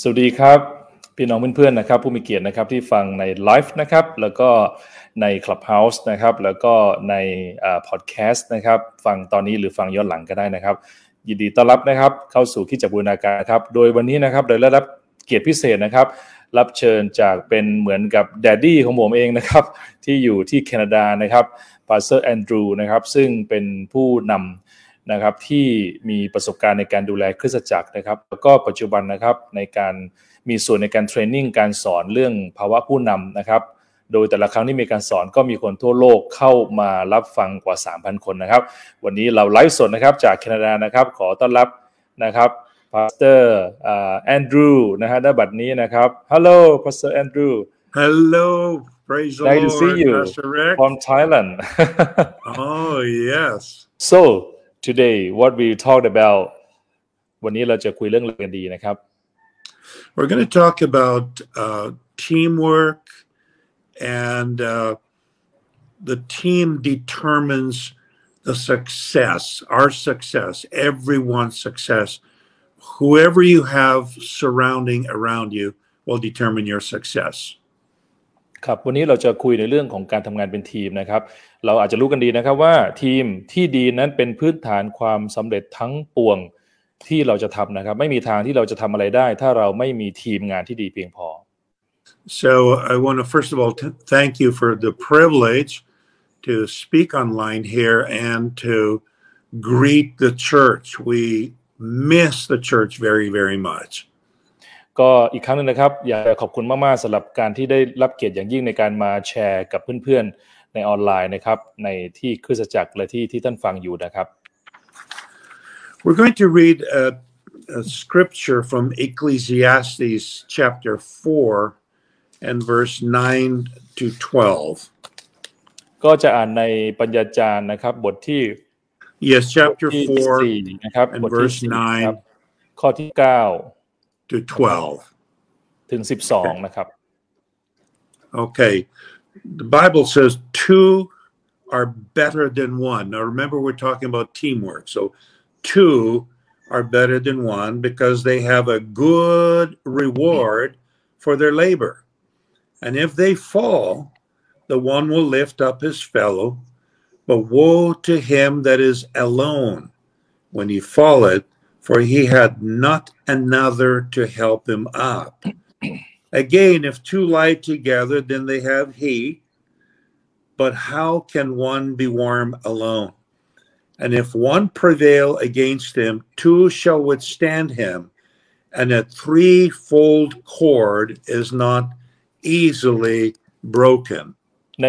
สวัสดีครับ พี่น้องเพื่อนๆนะครับ ผู้มีเกียรตินะครับที่ฟังในไลฟ์นะครับแล้วก็ใน Clubhouse นะครับแล้วก็ในพอดแคสต์นะครับฟังตอนนี้หรือฟังย้อนหลังก็ได้นะครับ ยินดีต้อนรับนะครับเข้าสู่คริสตจักรบูรณาการครับโดยวันนี้นะครับเราได้รับเกียรติพิเศษนะครับ รับเชิญจากเป็นเหมือนกับ daddy ของผมเองนะครับที่อยู่ที่แคนาดานะครับ Pastor Andrew นะครับซึ่งเป็นผู้นำ นะครับที่มีประสบการณ์ในการดูแลคริสตจักรนะครับ แล้วก็ปัจจุบันนะครับในการมีส่วนในการ training การสอนเรื่องภาวะผู้นำนะครับโดยแต่ละครั้งที่มีการสอนก็มีคนทั่วโลกเข้ามารับฟังกว่า 3,000 คนนะครับ วันนี้เราไลฟ์สดนะครับจากแคนาดานะครับ ขอต้อนรับนะครับ Pastor Andrew นะฮะ ณ บัดนี้นะครับ Hello Pastor Andrew Hello praise the nice Lord to see you Pastor Rick from Thailand Oh yes so today what we talked about วันนี้เราจะคุยเรื่องอะไรกันดีนะครับ We're going to talk about uh, teamwork and uh, the team determines the success, our success, everyone's success. Whoever you have surrounding around you will determine your success. ครับวันนี้เราจะคุยในเรื่องของการทำงานเป็นทีมนะครับ เราอาจจะรู้กันดีนะครับว่าทีมที่ดีนั้นเป็นพื้นฐานความสำเร็จทั้งปวงที่เราจะทำนะครับ ไม่มีทางที่เราจะทำอะไรได้ ถ้าเราไม่มีทีมงานที่ดีเพียงพอ So I want to first of all t- thank you for the privilege to speak online here and to greet the church. We miss the church very, very much. ก็อีกครั้งหนึงนะครับ อยากจะขอบคุณมากๆสำหรับการที่ได้รับเกียรติอย่างยิ่งในการมาแชร์กับเพื่อนๆในออนไลน์นะครับ ในที่คริสตจักรและที่ที่ท่านฟังอยู่นะครับ We're going to read a, a scripture from Ecclesiastes chapter 4 and verse 9 to 12. ก็จะอ่านในปัญญาจารย์นะครับบทที่ Yes, chapter ที่4สี่นะครับ and บทที่ verse สี่ครับ9ข้อที่เก้า to 12. ถึงสิบสองนะครับ Okay. The Bible says two are better than one. Now remember, we're talking about teamwork. So two are better than one because they have a good reward for their labor. And if they fall, the one will lift up his fellow. But woe to him that is alone when he falleth, for he had not another to help him up. Again, if two lie together, then they have heat. But how can one be warm alone? And if one prevail against him, two shall withstand him. And a threefold cord is not easily broken. ใน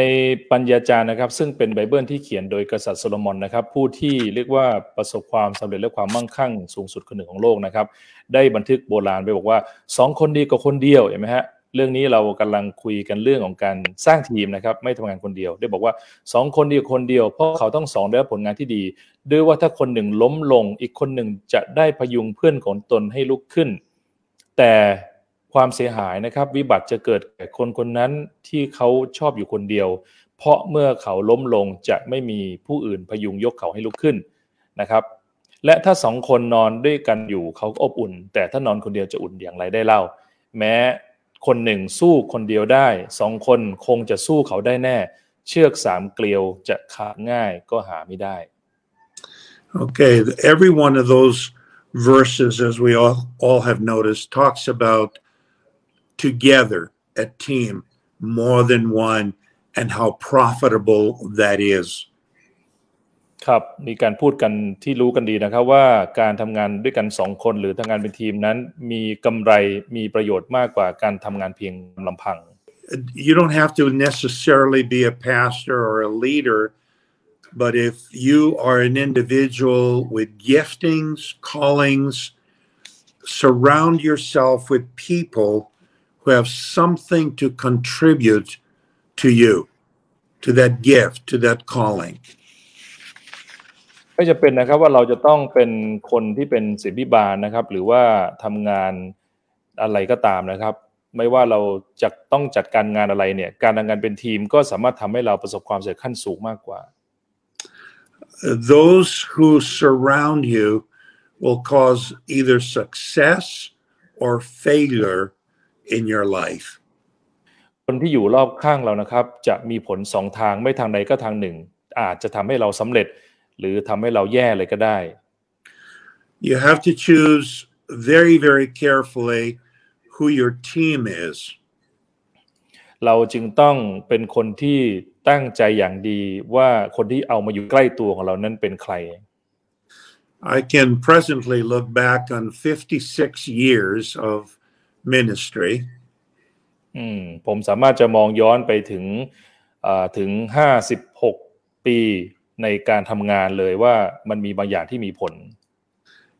ปัญญาจารย์นะครับ ซึ่งเป็นไบเบิลที่เขียนโดยกษัตริย์โซโลมอนนะครับ ผู้ที่เรียกว่าประสบความสำเร็จและความมั่งคั่งสูงสุดคนหนึ่งของโลกนะครับ ได้บันทึกโบราณไปบอกว่าสองคนดีกว่าคนเดียวเห็นไหมฮะเรื่องนี้เรากำลังคุยกันเรื่องของการสร้างทีมนะครับไม่ทำงานคนเดียว ได้บอกว่าสองคนดีกว่าคนเดียวเพราะเขาทั้งสองได้ผลงานที่ดี ด้วยว่าถ้าคนหนึ่งล้มลง อีกคนหนึ่งจะได้พยุงเพื่อนของตนให้ลุกขึ้น แต่ ความเสียหายนะครับ วิบัติจะเกิดแก่คนคนนั้นที่เขาชอบอยู่คนเดียว เพราะเมื่อเขาล้มลงจะไม่มีผู้อื่นพยุงยกเขาให้ลุกขึ้นนะครับ และถ้าสองคนนอนด้วยกันอยู่เขาก็อบอุ่น แต่ถ้านอนคนเดียวจะอุ่นอย่างไรได้เล่า แม้คนหนึ่งสู้คนเดียวได้สองคนคงจะสู้เขาได้แน่ เชือกสามเกลียวจะขาดง่ายก็หาไม่ได้ Okay, every one of those verses, as we all, all have noticed, talks about together, a team, more than one, and how profitable that is. ครับมีการพูดกันที่รู้กันดีนะครับว่าการทำงานด้วยกันสองคนหรือทำงานเป็นทีมนั้น มีกำไรมีประโยชน์มากกว่าการทำงานเพียงลำพัง You don't have to necessarily be a pastor or a leader, but if you are an individual with giftings, callings, surround yourself with people who have something to contribute to you, to that gift, to that calling. ไม่จะเป็นนะครับว่าเราจะต้องเป็นคนที่เป็นศิลปิบาลนะครับ หรือว่าทำงานอะไรก็ตามนะครับ ไม่ว่าเราจะต้องจัดการงานอะไรเนี่ย การทำงานเป็นทีมก็สามารถทำให้เราประสบความสำเร็จขั้นสูงมากกว่า Those who surround you will cause either success or failure in your life. คนที่อยู่รอบข้างเรานะครับ จะมีผลสองทางไม่ทางใดก็ทางหนึ่ง อาจจะทำให้เราสำเร็จ หรือทำให้เราแย่เลยก็ได้ You have to choose very, very carefully who your team is. เราจึงต้องเป็นคนที่ตั้งใจอย่างดีว่าคนที่เอามาอยู่ใกล้ตัวของเรานั้นเป็นใคร I can presently look back on 56 years of ministry. อืมผมสามารถจะมองย้อนไปถึงอ่าถึงห้าสิบหกปีในการทำงานเลยว่ามันมีบางอย่างที่มีผล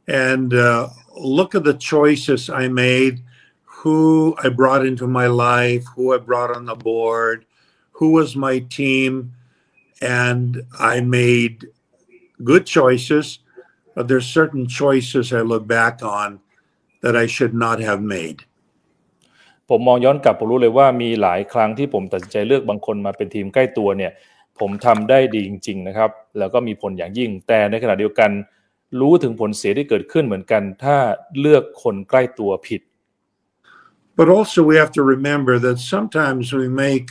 and uh, look at the choices I made, who I brought into my life, who I brought on the board, who was my team, and I made good choices. But there's certain choices I look back on that I should not have made. ผมมองย้อนกลับผมรู้เลยว่ามีหลายครั้งที่ผมตัดสินใจเลือกบางคนมาเป็นทีมใกล้ตัวเนี่ย ผมทำได้ดีจริง ๆ นะครับ แล้วก็มีผลอย่างยิ่ง แต่ในขณะเดียวกัน รู้ถึงผลเสียที่เกิดขึ้นเหมือนกัน ถ้าเลือกคนใกล้ตัวผิด But also, we have to remember that sometimes we make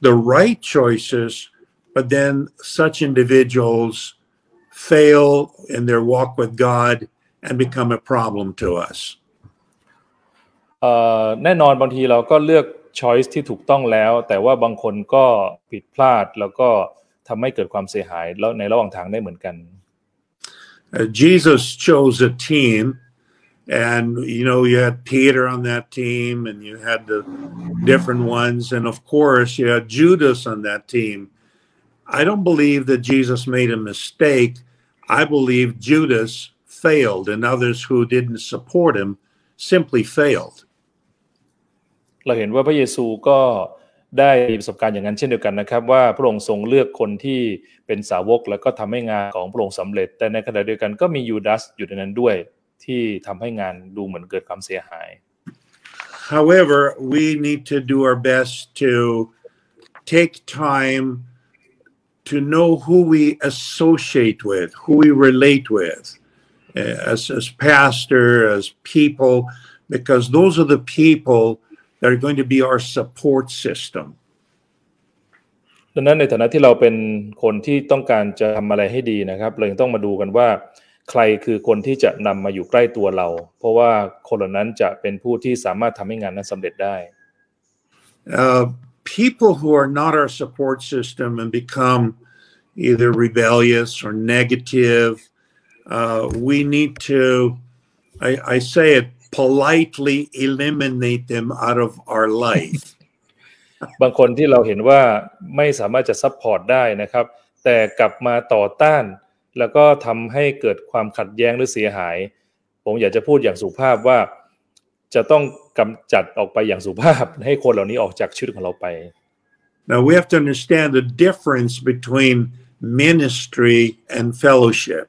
the right choices, but then such individuals fail in their walk with God and become a problem to us. แน่นอนบางทีเราก็เลือกช้อยส์ที่ถูกต้องแล้ว แต่ว่าบางคนก็ผิดพลาดแล้วก็ทำให้เกิดความเสียหายแล้วในระหว่างทางได้เหมือนกัน Jesus chose a team, and you know, you had Peter on that team, and you had the different ones, and of course, you had Judas on that team. I don't believe that Jesus made a mistake. I believe Judas failed, and others who didn't support him simply failed. เราเห็นว่าพระเยซูก็ได้ประสบการณ์อย่างนั้นเช่นเดียวกันนะครับ ว่าพระองค์ทรงเลือกคนที่เป็นสาวก แล้วก็ทำให้งานของพระองค์สำเร็จ แต่ในขณะเดียวกันก็มียูดาสอยู่ในนั้นด้วยที่ทำให้งานดูเหมือนเกิดความเสียหาย However, we need to do our best to take time to know who we associate with, who we relate with as, as pastor, as people, because those are the people that are going to be our support system. ดังนั้นในฐานะที่เราเป็นคนที่ต้องการจะทำอะไรให้ดีนะครับเรายังต้องมาดูกันว่า ใครคือคนที่จะนำมาอยู่ใกล้ตัวเรา เพราะว่าคนเหล่านั้นจะเป็นผู้ที่สามารถทำให้งานนั้นสำเร็จได้ Uh, people who are not our support system and become either rebellious or negative, uh, we need to, I, I say it, politely eliminate them out of our life. บางคนที่เราเห็นว่าไม่สามารถจะ support ได้นะครับ แต่กลับมาต่อต้าน แล้วก็ทำให้เกิดความขัดแย้งหรือเสียหาย ผมอยากจะพูดอย่างสุภาพว่า จะต้องกำจัดออกไปอย่างสุภาพ ให้คนเหล่านี้ออกจากชีวิตของเราไป Now we have to understand the difference between ministry and fellowship.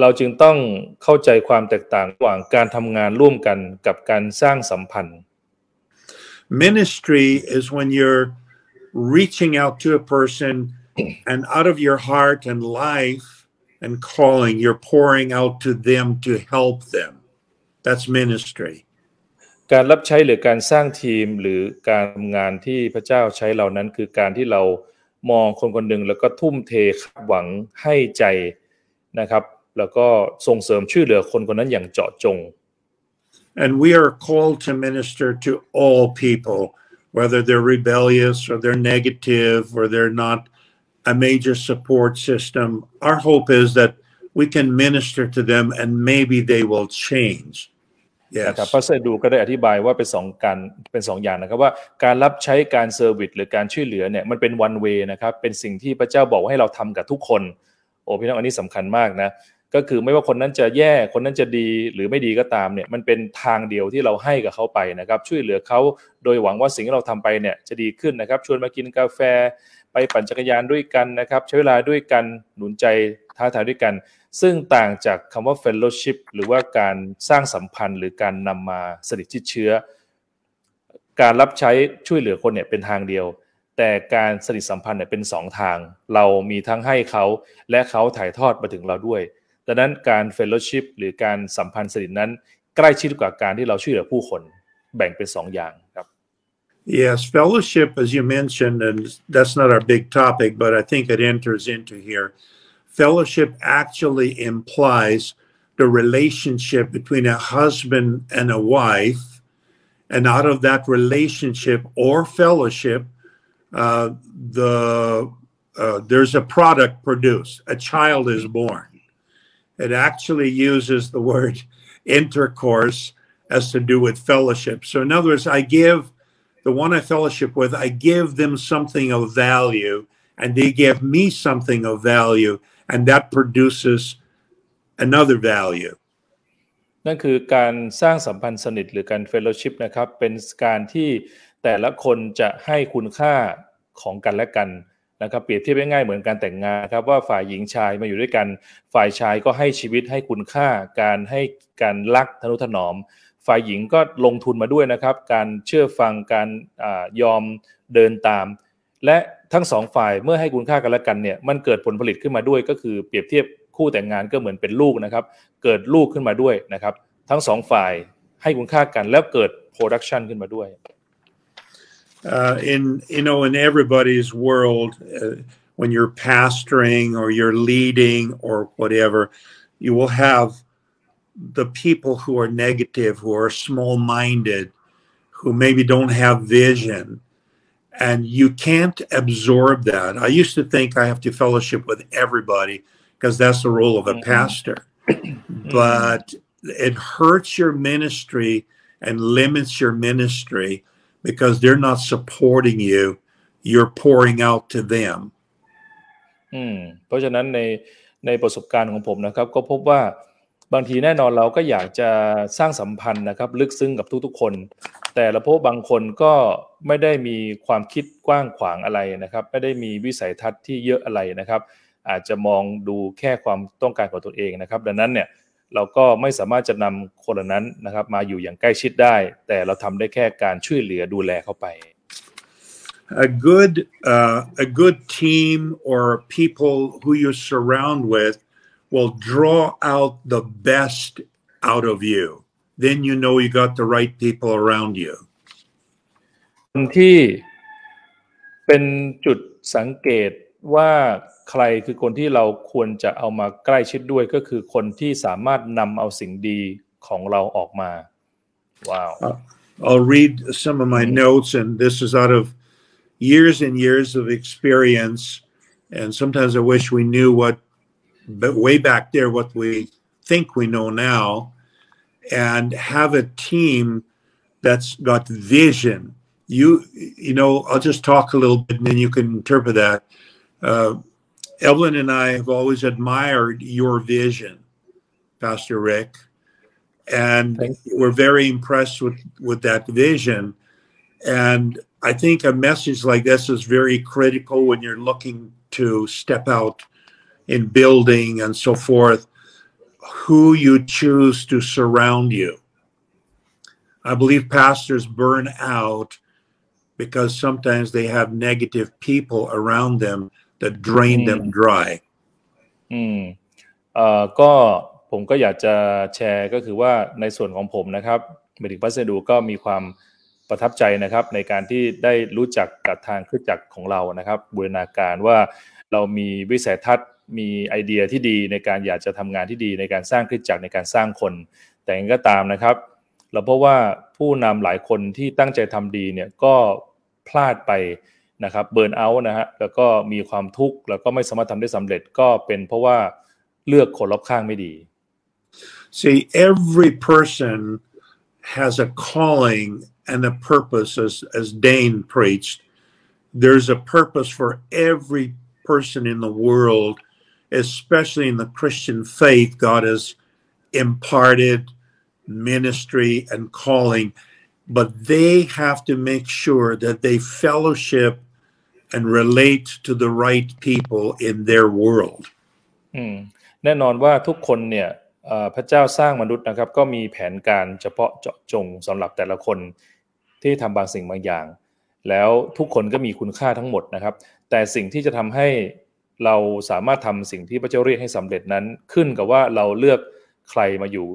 เราจึงต้องเข้าใจความแตกต่างระหว่างการทำงานร่วมกันกับการสร้างสัมพันธ์ Ministry is when you're reaching out to a person and out of your heart and life and calling, you're pouring out to them to help them. That's ministry. การรับใช้หรือการสร้างทีมหรือการทำงานที่พระเจ้าใช้เรานั้นคือการที่เรามองคนคนหนึ่งแล้วก็ทุ่มเทคาดหวังให้ใจนะครับ แล้วก็ส่งเสริมช่วยเหลือคนคนนั้นอย่างเจาะจง And we are called to minister to all people, whether they're rebellious or they're negative or they're not a major support system. Our hope is that we can minister to them and maybe they will change. นะครับ Yes. Pastor Andrew ก็ได้อธิบายว่าเป็นสองการเป็นสองอย่างนะครับว่าการรับใช้การ service หรือการช่วยเหลือเนี่ยมันเป็น one way นะครับเป็นสิ่งที่พระเจ้าบอกว่าให้เราทำกับทุกคน โอ้พี่น้องอันนี้สำคัญมากนะ ก็คือไม่ว่าคนนั้นจะแย่คนนั้นจะดีหรือไม่ดีก็ตามเนี่ยมันเป็นทางเดียวที่เราให้กับเขาไปนะครับ ช่วยเหลือเขาโดยหวังว่าสิ่งที่เราทำไปเนี่ยจะดีขึ้นนะครับ ชวนมากินกาแฟ ไปปั่นจักรยานด้วยกันนะครับ ใช้เวลาด้วยกันหนุนใจท้าทายด้วยกัน ซึ่งต่างจากคำว่า fellowship หรือว่าการสร้างสัมพันธ์ หรือการนำมาสนิทชิดเชื้อ การรับใช้ช่วยเหลือคนเนี่ยเป็นทางเดียวแต่การสนิทสัมพันธ์เนี่ยเป็นสองทาง เรามีทั้งให้เขาและเขาถ่ายทอดมาถึงเราด้วย ดังนั้นการ fellowship หรือการสัมพันธ์สนิทนั้น ใกล้ชิดกว่าการที่เราช่วยเหลือผู้คนแบ่งเป็นสองอย่างครับ Yes, fellowship, as you mentioned, and that's not our big topic, but I think it enters into here. Fellowship actually implies the relationship between a husband and a wife. And out of that relationship or fellowship, uh, the uh, there's a product produced. A child is born. It actually uses the word intercourse as to do with fellowship. So, in other words, I give the one I fellowship with, I give them something of value, and they give me something of value, and that produces another value. นั่นคือการสร้างสัมพันธ์สนิทหรือการเฟลโลชิพนะครับ เป็นการที่แต่ละคนจะให้คุณค่าของกันและกัน นะครับเปรียบเทียบง่ายๆเหมือนการแต่งงานครับว่าฝ่ายหญิงชายมาอยู่ด้วยกัน ฝ่ายชายก็ให้ชีวิตให้คุณค่า การให้การรักทนุถนอม ฝ่ายหญิงก็ลงทุนมาด้วยนะครับ การเชื่อฟังการอยอมเดินตาม และทั้งสองฝ่ายเมื่อให้คุณค่ากันและกันเนี่ยมันเกิดผลผลิตขึ้นมาด้วย ก็คือเปรียบเทียบคู่แต่งงานก็เหมือนเป็นลูกนะครับ เกิดลูกขึ้นมาด้วยนะครับ ทั้งสองฝ่ายให้คุณค่ากันแล้วเกิดโปรดักชันขึ้นมาด้วย Uh, in you know in everybody's world uh, when you're pastoring or you're leading or whatever you will have the people who are negative who are small-minded who maybe don't have vision and you can't absorb that. I used to think i have to fellowship with everybody because that's the role of a pastor. But it hurts your ministry and limits your ministry because they're not supporting you you're pouring out to them อืมเพราะฉะนั้นในในประสบการณ์ของผมนะครับ ก็พบว่าบางทีแน่นอนเราก็อยากจะสร้างสัมพันธ์นะครับ ลึกซึ้งกับทุกๆคน แต่ละพบบางคนก็ไม่ได้มีความคิดกว้างขวางอะไรนะครับ ไม่ได้มีวิสัยทัศน์ที่เยอะอะไรนะครับ อาจจะมองดูแค่ความต้องการของตัวเองนะครับ ดังนั้นเนี่ย เราก็ไม่สามารถจะนำคนเหล่านั้นนะครับ มาอยู่อย่างใกล้ชิดได้ แต่เราทำได้แค่การช่วยเหลือดูแลเขาไป a good uh, a good team or people who you surround with will draw out the best out of you then you know you got the right people around you คนที่เป็นจุดสังเกตว่า ใครคือคนที่เราควรจะเอามาใกล้ชิดด้วยก็คือคนที่สามารถนำเอาสิ่งดีของเราออกมา ว้าว I'll read some of my notes and this is out of years and years of experience and sometimes I wish we knew what but way back there what we think we know now and have a team that's got vision you you know I'll just talk a little bit and then you can interpret that uh, Evelyn and I have always admired your vision, Pastor Rick, and we're very impressed with with that vision. And I think a message like this is very critical when you're looking to step out in building and so forth. Who you choose to surround you. I believe pastors burn out because sometimes they have negative people around them that drain them dry อืมเอ่อก็ผมก็อยากจะแชร์ก็คือว่าในส่วนของผมนะครับเมดิกพัสดูก็มีความประทับใจนะครับ ในการที่ได้รู้จักกับทางคริสจักรของเรานะครับ บูรณาการว่าเรามีวิสัยทัศน์มีไอเดียที่ดีในการอยากจะทำงานที่ดีในการสร้างคริสจักรในการสร้างคน แต่ยังก็ตามนะครับเราเพราะว่าผู้นำหลายคนที่ตั้งใจทำดีเนี่ยก็พลาดไป นะครับเบิร์นเอาท์นะฮะแล้วก็มีความทุกข์แล้วก็ไม่สามารถทำได้สำเร็จก็เป็นเพราะว่าเลือกคนรอบข้างไม่ดี See, every person has a calling and a purpose, as, as Dane preached. There's a purpose for every person in the world, especially in the Christian faith. God has imparted ministry and calling, but they have to make sure that they fellowship and relate to the right people in their world. แน่นอนว่าทุกคนเนี่ยพระเจ้าสร้างมนุษย์นะครับ ก็มีแผนการเฉพาะเจาะจงสำหรับแต่ละคนที่ทำบางสิ่งบางอย่าง แล้วทุกคนก็มีคุณค่าทั้งหมดนะครับ แต่สิ่งที่จะทำให้เราสามารถทำสิ่งที่พระเจ้าเรียกให้สำเร็จนั้น ขึ้นกับว่าเราเลือกใครมาอยู่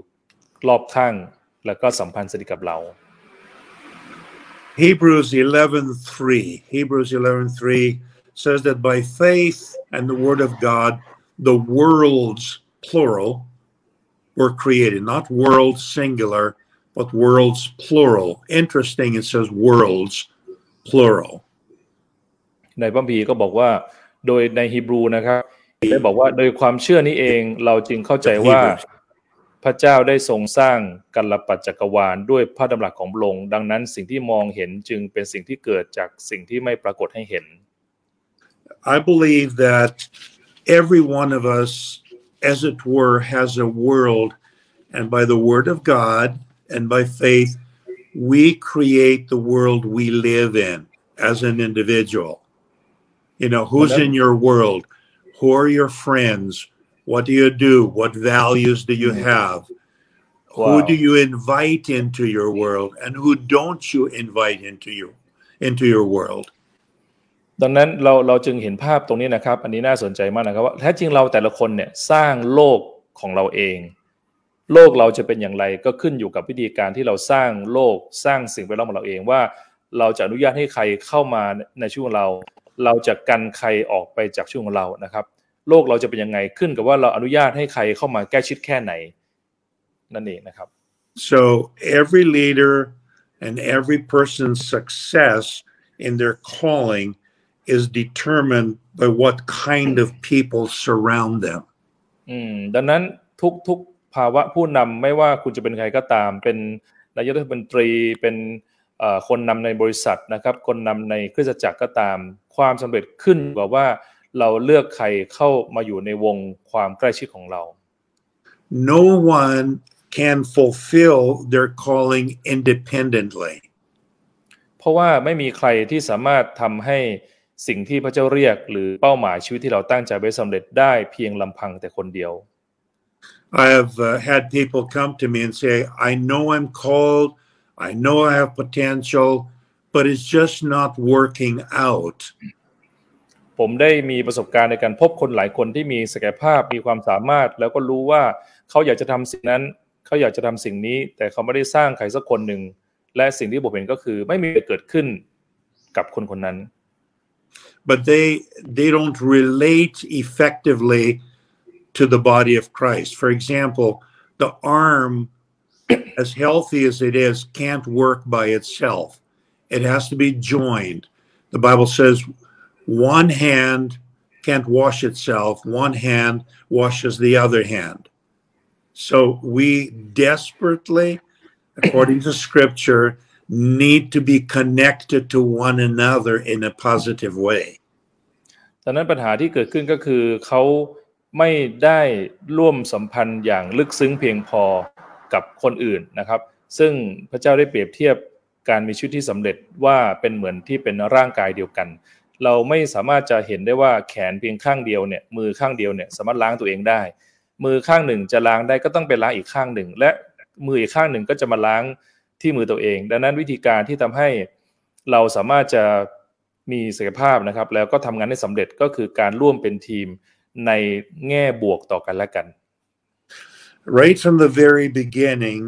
รอบข้าง แล้วก็สัมพันธ์สนิทกับเรา Hebrews 11:3 Hebrews 11:3 says that by faith and the word of God the worlds plural were created not world singular but worlds plural interesting it says worlds plural ในพระคัมภีร์ก็บอกว่าโดยในฮีบรูนะครับได้บอกว่าโดยความเชื่อนี้เองเราจึงเข้าใจว่า พระเจ้าได้ทรงสร้างกัลปัจจักรวาลด้วยพระดำรัสของพระองค์ดังนั้นสิ่งที่มองเห็นจึงเป็นสิ่งที่เกิดจากสิ่งที่ไม่ปรากฏให้เห็น I believe that every one of us, as it were, has a world, and by the word of God and by faith, we create the world we live in as an individual. You know, who's in your world? Who are your friends? What do you do? What values do you have? Who Wow. do you invite into your world and who don't you invite into your into your world? ดังนั้นเราเราจึงเห็นภาพตรงนี้นะครับ อันนี้น่าสนใจมากนะครับว่าแท้จริงเราแต่ละคนเนี่ยสร้างโลกของเราเอง โลกเราจะเป็นอย่างไรก็ขึ้นอยู่กับวิธีการที่เราสร้างโลกสร้างสิ่งแวดล้อมของเราเองว่า เราจะอนุญาตให้ใครเข้ามาในชีวิตของเรา เราจะกันใครออกไปจากชีวิตของเรานะครับ โลกเราจะเป็นยังไงขึ้นกับว่าเราอนุญาตให้ใครเข้ามาแก้ชิดแค่ไหนนั่นเองนะครับ So every leader and every person's success in their calling is determined by what kind of people surround them. อืมดังนั้นทุกทุกภาวะผู้นำไม่ว่าคุณจะเป็นใครก็ตาม เป็นนายกรัฐมนตรีเป็นเอ่อคนนำในบริษัทนะครับ คนนำในคริสตจักรก็ตาม ความสำเร็จขึ้นอยู่กับว่า เราเลือกใครเข้ามาอยู่ในวงความใกล้ชิดของเรา No one can fulfill their calling independently. เพราะว่าไม่มีใครที่สามารถทำให้สิ่งที่พระเจ้าเรียกหรือเป้าหมายชีวิตที่เราตั้งใจไว้สำเร็จได้เพียงลำพังแต่คนเดียว I have uh, had people come to me and say, I know I'm called, I know I have potential, but it's just not working out. ผมได้มีประสบการณ์ในการพบคนหลายคนที่มีศักยภาพมีความสามารถ แล้วก็รู้ว่าเขาอยากจะทำสิ่งนั้นเขาอยากจะทำสิ่งนี้ แต่เขาไม่ได้สร้างใครสักคนหนึ่งและสิ่งที่ผมเห็นก็คือไม่มีอะไรเกิดขึ้นกับคนคนนั้น but they they don't relate effectively to the body of Christ. For example, the arm, as healthy as it is, can't work by itself. It has to be joined. The Bible says one hand can't wash itself, one hand washes the other hand. So we desperately, according to scripture, need to be connected to one another in a positive way. ดังนั้นปัญหาที่เกิดขึ้นก็คือเขาไม่ได้ร่วมสัมพันธ์อย่างลึกซึ้งเพียงพอกับคนอื่นนะครับ ซึ่งพระเจ้าได้เปรียบเทียบการมีชีวิตที่สำเร็จว่าเป็นเหมือนที่เป็นร่างกายเดียวกัน เราไม่สามารถจะเห็นได้ว่าแขนเพียงข้างเดียวเนี่ยมือข้างเดียวเนี่ยสามารถล้างตัวเองได้ มือข้างหนึ่งจะล้างได้ก็ต้องไปล้างอีกข้างหนึ่ง และมืออีกข้างหนึ่งก็จะมาล้างที่มือตัวเอง ดังนั้นวิธีการที่ทำให้เราสามารถจะมีศักยภาพนะครับ แล้วก็ทำงานได้สำเร็จก็คือการร่วมเป็นทีมในแง่บวกต่อกันและกัน Right from the very beginning,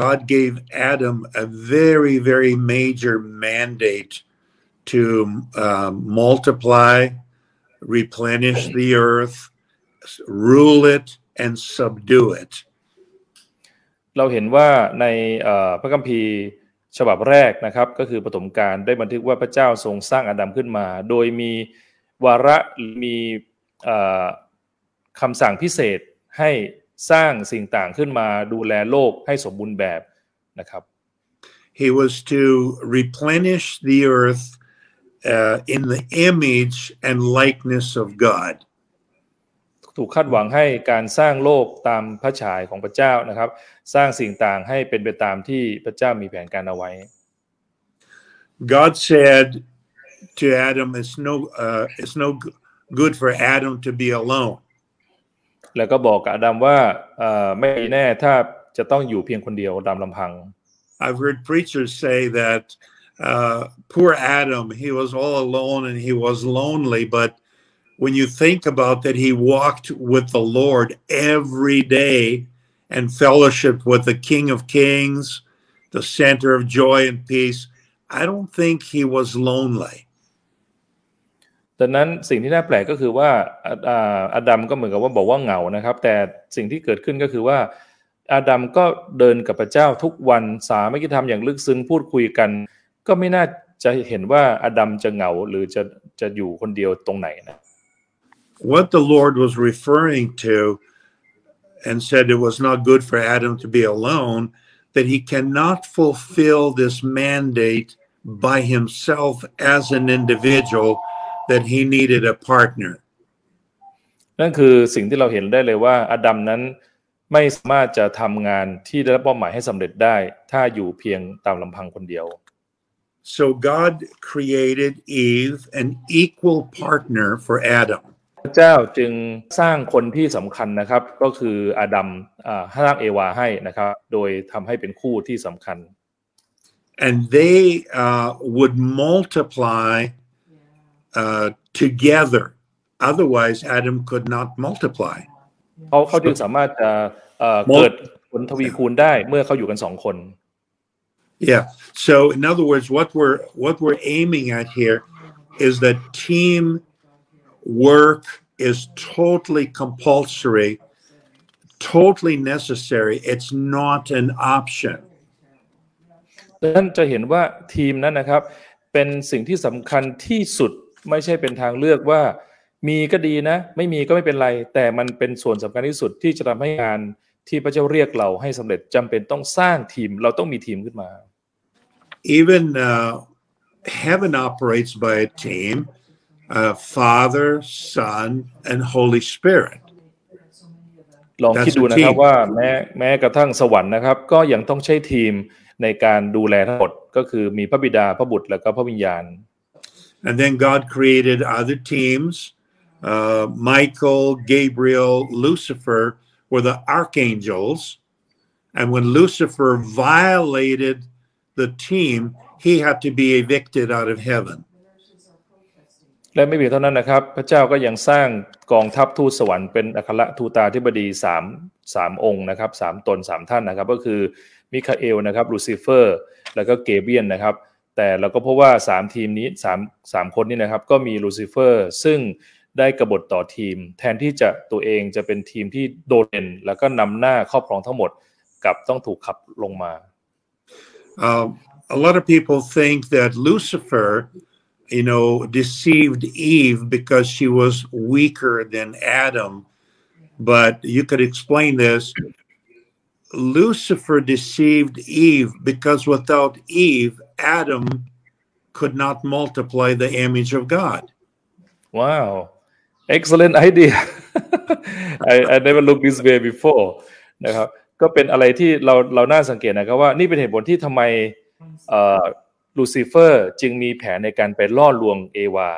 God gave Adam a very, very major mandate to um, multiply, replenish the earth, rule it, and subdue it. เราเห็นว่าในเอ่อพระคัมภีร์ฉบับแรกนะครับก็คือปฐมกาลได้บันทึกว่าพระเจ้าทรงสร้างอาดัมขึ้นมา โดยมีวาระหรือมีเอ่อคำสั่งพิเศษให้สร้างสิ่งต่างขึ้นมาดูแลโลกให้สมบูรณ์แบบนะครับ He was to replenish the earth uh, in the image and likeness of God. ถูกคาดหวังให้การสร้างโลกตามพระฉายของพระเจ้านะครับ สร้างสิ่งต่างให้เป็นไปตามที่พระเจ้ามีแผนการเอาไว้ God said to Adam, "It's no, uh, it's no g- good for Adam to be alone." แล้วก็บอกกับอาดัมว่าเอ่อไม่แน่ถ้าจะต้องอยู่เพียงคนเดียวตามลำพัง I've heard preachers say that uh, poor Adam, he was all alone and he was lonely. But when you think about that, he walked with the Lord every day and fellowship with the King of Kings, the center of joy and peace, I don't think he was lonely. ดังนั้นสิ่งที่น่าแปลกก็คือว่าอาดัมก็เหมือนกับว่าบอกว่าเหงานะครับ แต่สิ่งที่เกิดขึ้นก็คือว่าอาดัมก็เดินกับพระเจ้าทุกวันสาไม่คิดทำอย่างลึกซึ้งพูดคุยกัน ก็ไม่น่าจะเห็นว่าอาดัมจะเหงาหรือจะจะอยู่คนเดียวตรงไหนนะ What the Lord was referring to and said it was not good for Adam to be alone that he cannot fulfill this mandate by himself as an individual that he needed a partner นั่นคือสิ่งที่เราเห็นได้เลยว่าอาดัมนั้นไม่สามารถจะทำงานที่ได้รับมอบหมายให้สำเร็จได้ ถ้าอยู่เพียงตามลำพังคนเดียว so God created Eve an equal partner for Adam พระเจ้าจึงสร้างคนที่สำคัญนะครับ ก็คืออาดัมสร้างเอวาให้นะครับ โดยทำให้เป็นคู่ที่สำคัญ and they uh, would multiply uh, together otherwise Adam could not multiply เขาเขาจึงสามารถจะเกิดผลทวีคูณได้เมื่อเขาอยู่กันสองคน Yeah. So in other words, what we're what we're aiming at here is that team work is totally compulsory, totally necessary. It's not an option. ท่านจะเห็นว่าทีมนั้นนะครับ เป็นสิ่งที่สำคัญที่สุดไม่ใช่เป็นทางเลือกว่ามีก็ดีนะ ไม่มีก็ไม่เป็นไร แต่มันเป็นส่วนสำคัญที่สุดที่จะทำให้งาน ที่พระเจ้าเรียกเราให้สำเร็จจำเป็นต้องสร้างทีมเราต้องมีทีมขึ้นมา Even uh, heaven operates by a team uh, Father Son and Holy Spirit ลองคิดดูนะครับว่าแม้แม้กระทั่งสวรรค์นะครับ ก็ยังต้องใช้ทีมในการดูแลทั้งหมดก็คือมีพระบิดาพระบุตรและก็พระวิญญาณ and then God created other teams uh, Michael Gabriel Lucifer were the archangels and when Lucifer violated the team he had to be evicted out of heaven และไม่เพียงเท่านั้นนะครับ พระเจ้าก็ยังสร้างกองทัพทูตสวรรค์เป็นอัครทูตาธิบดีสามสามองค์นะครับสามตนสามท่านนะครับ ก็คือมิคาเอลนะครับลูซิเฟอร์ แล้วก็เกเบรียลนะครับ แต่เราก็พบว่าสามทีมนี้สามสามคนนี้นะครับ ก็มีลูซิเฟอร์ ซึ่ง ได้กบฏต่อทีม แทนที่จะตัวเองจะเป็นทีมที่โดดเด่น แล้วก็นำหน้าครอบครองทั้งหมดกับต้องถูกขับลงมา uh, a lot of people think that Lucifer you know deceived Eve because she was weaker than Adam but you could explain this Lucifer deceived Eve because without Eve, Adam could not multiply the image of God. Wow, excellent idea. I, I never looked this way before นะครับก็เป็นอะไรที่เราเราน่าสังเกตนะครับว่านี่เป็นเหตุผลที่ทำไมลูซิเฟอร์จึงมีแผนในการไปล่อลวงเอวา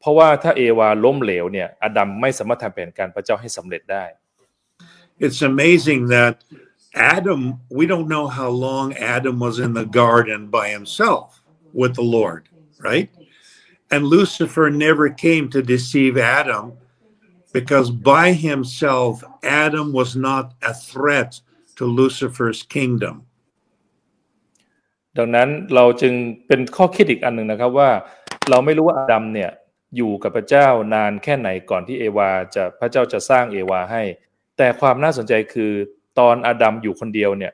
เพราะว่าถ้าเอวาล้มเหลวเนี่ยอดัมไม่สามารถทำแผนการพระเจ้าให้สำเร็จได้ It's amazing that Adam, we don't know how long Adam was in the garden by himself with the Lord, right? And Lucifer never came to deceive Adam because by himself, Adam was not a threat to Lucifer's kingdom. ดังนั้นเราจึงเป็นข้อคิดอีกอันหนึ่งนะครับว่า เราไม่รู้ว่าอาดัมเนี่ยอยู่กับพระเจ้านานแค่ไหนก่อนที่เอวาจะพระเจ้าจะสร้างเอวาให้ แต่ความน่าสนใจคือตอนอาดัมอยู่คนเดียวเนี่ย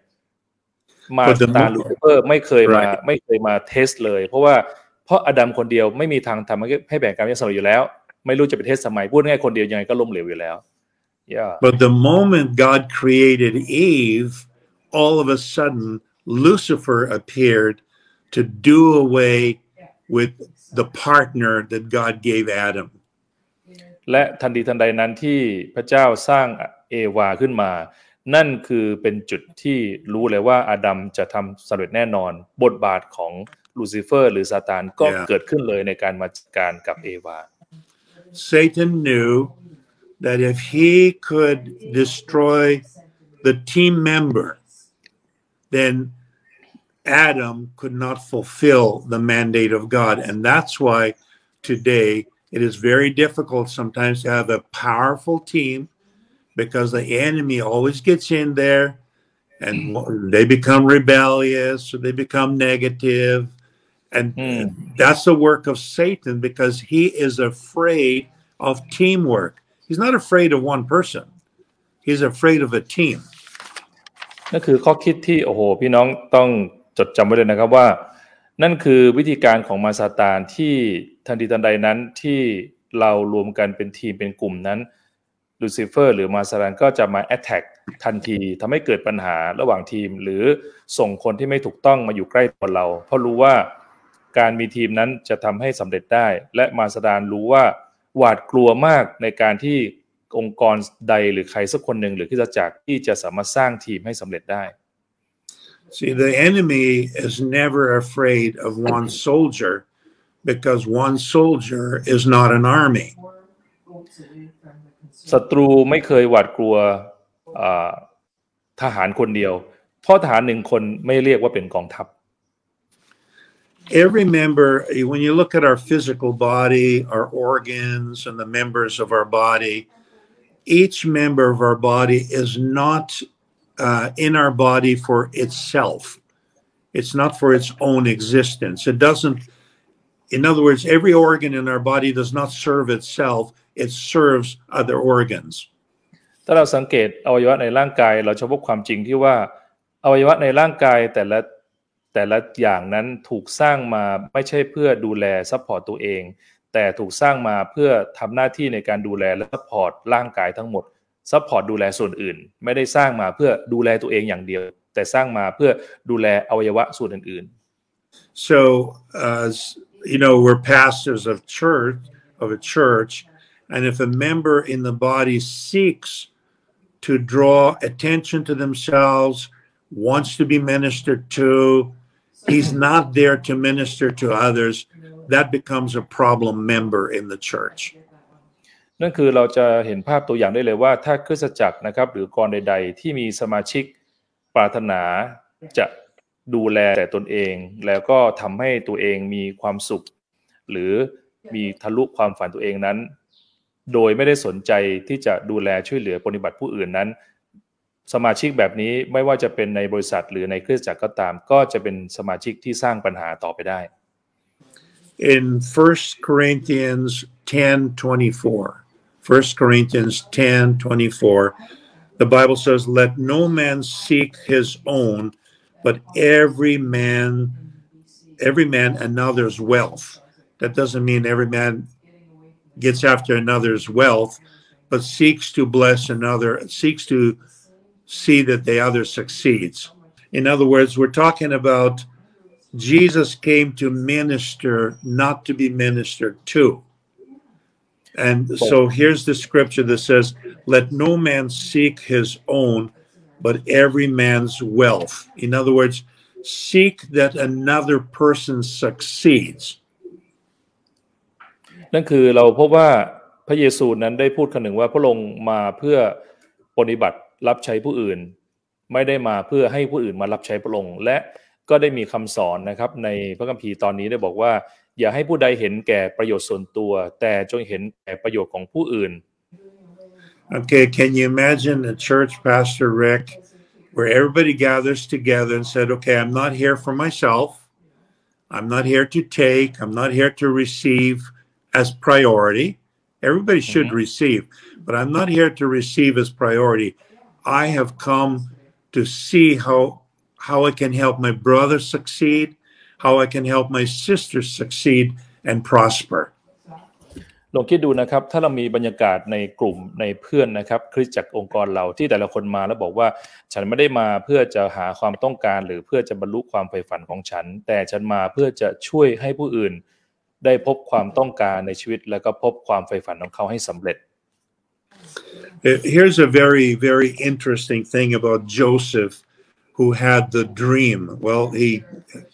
มาตาลูซิเฟอร์ไม่เคยมาไม่เคยมาเทสเลย เพราะว่า เพราะอาดัมคนเดียวไม่มีทางทำให้แบ่งการยังสำเร็จอยู่แล้ว ไม่รู้จะไปเทสสมัยพูดง่ายคนเดียวยังไงก็ล้มเหลวอยู่แล้ว yeah but the moment God created Eve all of a sudden Lucifer appeared to do away with the partner that God gave Adam และทันทีทันใดนั้นที่พระเจ้าสร้างเอวาขึ้นมา นั่นคือเป็นจุดที่รู้เลยว่าอาดัมจะทำสำเร็จแน่นอน บทบาทของ ลูซิเฟอร์หรือซาตานก็เกิดขึ้นเลยในการมาจัดการกับเอวา Satan knew that if he could destroy the team member then Adam could not fulfill the mandate of God and that's why today it is very difficult sometimes to have a powerful team because the enemy always gets in there and they become rebellious or they become negative And Mm. that's the work of satan because he is afraid of teamwork he's not afraid of one person he's afraid of a team นั่นคือข้อคิดที่โอ้โหพี่น้องต้องจดจำไว้เลยนะครับว่า นั่นคือวิธีการของมารซาตานที่ทันทีทันใดนั้นที่เรารวมกันเป็นทีมเป็นกลุ่มนั้นลูซิเฟอร์หรือมาซาตานก็จะมาแอตแทกทันทีทำให้เกิดปัญหาระหว่างทีม หรือส่งคนที่ไม่ถูกต้องมาอยู่ใกล้ตัวเรา เพราะรู้ว่า การมีทีมนั้นจะทำให้สำเร็จได้ และมาซาตานรู้ว่าหวาดกลัวมากในการที่องค์กรใดหรือใครสักคนหนึ่งหรือคริสตจักรที่จะสามารถสร้างทีมให้สำเร็จได้ See, the enemy is never afraid of one soldier because one soldier is not an army. ศัตรูไม่เคยหวาดกลัวอ่าทหารคนเดียว เพราะทหารหนึ่งคนไม่เรียกว่าเป็นกองทัพ Every member, when you look at our physical body, our organs, and the members of our body, each member of our body is not uh, in our body for itself. It's not for its own existence. It doesn't, in other words, every organ in our body does not serve itself, it serves other organs. ถ้าเราสังเกตอวัยวะในร่างกาย เราจะพบความจริงที่ว่าอวัยวะในร่างกายแต่ละ แต่ละอย่างนั้นถูกสร้างมาไม่ใช่เพื่อดูแล support ตัวเอง แต่ถูกสร้างมาเพื่อทำหน้าที่ในการดูแลและ support ร่างกายทั้งหมดซัพพอร์ตดูแลส่วนอื่น ไม่ได้สร้างมาเพื่อดูแลตัวเองอย่างเดียว แต่สร้างมาเพื่อดูแลอวัยวะส่วนอื่น So, uh, s- you know, we're pastors of church of a church, and if a member in the body seeks to draw attention to themselves, wants to be ministered to, he's not there to minister to others. That becomes a problem member in the church. นั่นคือเราจะเห็นภาพตัวอย่างได้เลยว่าถ้าคริสตจักรนะครับหรือกรใด ๆ ที่มีสมาชิกปรารถนาจะดูแลแต่ตนเอง แล้วก็ทำให้ตัวเองมีความสุข หรือมีทะลุความฝันตัวเองนั้น โดยไม่ได้สนใจที่จะดูแลช่วยเหลือปฏิบัติผู้อื่นนั้น สมาชิกแบบนี้ไม่ว่าจะเป็นในบริษัทหรือในคริสตจักรก็ตาม ก็จะเป็นสมาชิกที่สร้างปัญหาต่อไปได้ in 1 Corinthians 10 24. 1 Corinthians 10 24. The Bible says, Let no man seek his own, but every man, every man another's wealth. That doesn't mean every man gets after another's wealth, but seeks to bless another, seeks to see that the other succeeds. In other words, we're talking about Jesus came to minister, not to be ministered to. And so here's the scripture that says, Let no man seek his own, but every man's wealth. In other words, seek that another person succeeds. นั่นคือเราพบว่าพระเยซูนั้นได้พูดคำหนึ่งว่าพระองค์มาเพื่อปฏิบัติ รับใช้ผู้อื่น ไม่ได้มาเพื่อให้ผู้อื่นมารับใช้พระองค์และก็ได้มีคำสอนนะครับ ในพระคัมภีร์ตอนนี้ได้บอกว่า อย่าให้ผู้ใดเห็นแก่ประโยชน์ส่วนตัว แต่จงเห็นแก่ประโยชน์ของผู้อื่น Okay, can you imagine a church, Pastor Rick, where everybody gathers together and said, Okay, I'm not here for myself. I'm not here to take. I'm not here to receive as priority. Everybody should Mhm. receive, but I'm not here to receive as priority. I have come to see how how I can help my brother succeed, how I can help my sister succeed and prosper. ลองคิดดูนะครับถ้าเรามีบรรยากาศในกลุ่มในเพื่อนนะครับคริสตจักรองค์กรเราที่แต่ละคนมาแล้วบอกว่า ฉันไม่ได้มาเพื่อจะหาความต้องการ หรือเพื่อจะบรรลุความใฝ่ฝันของฉัน แต่ฉันมาเพื่อจะช่วยให้ผู้อื่น ได้พบความต้องการในชีวิต แล้วก็พบความใฝ่ฝันของเขาให้สำเร็จ Uh, here's a very, very interesting thing about Joseph, who had the dream. Well, he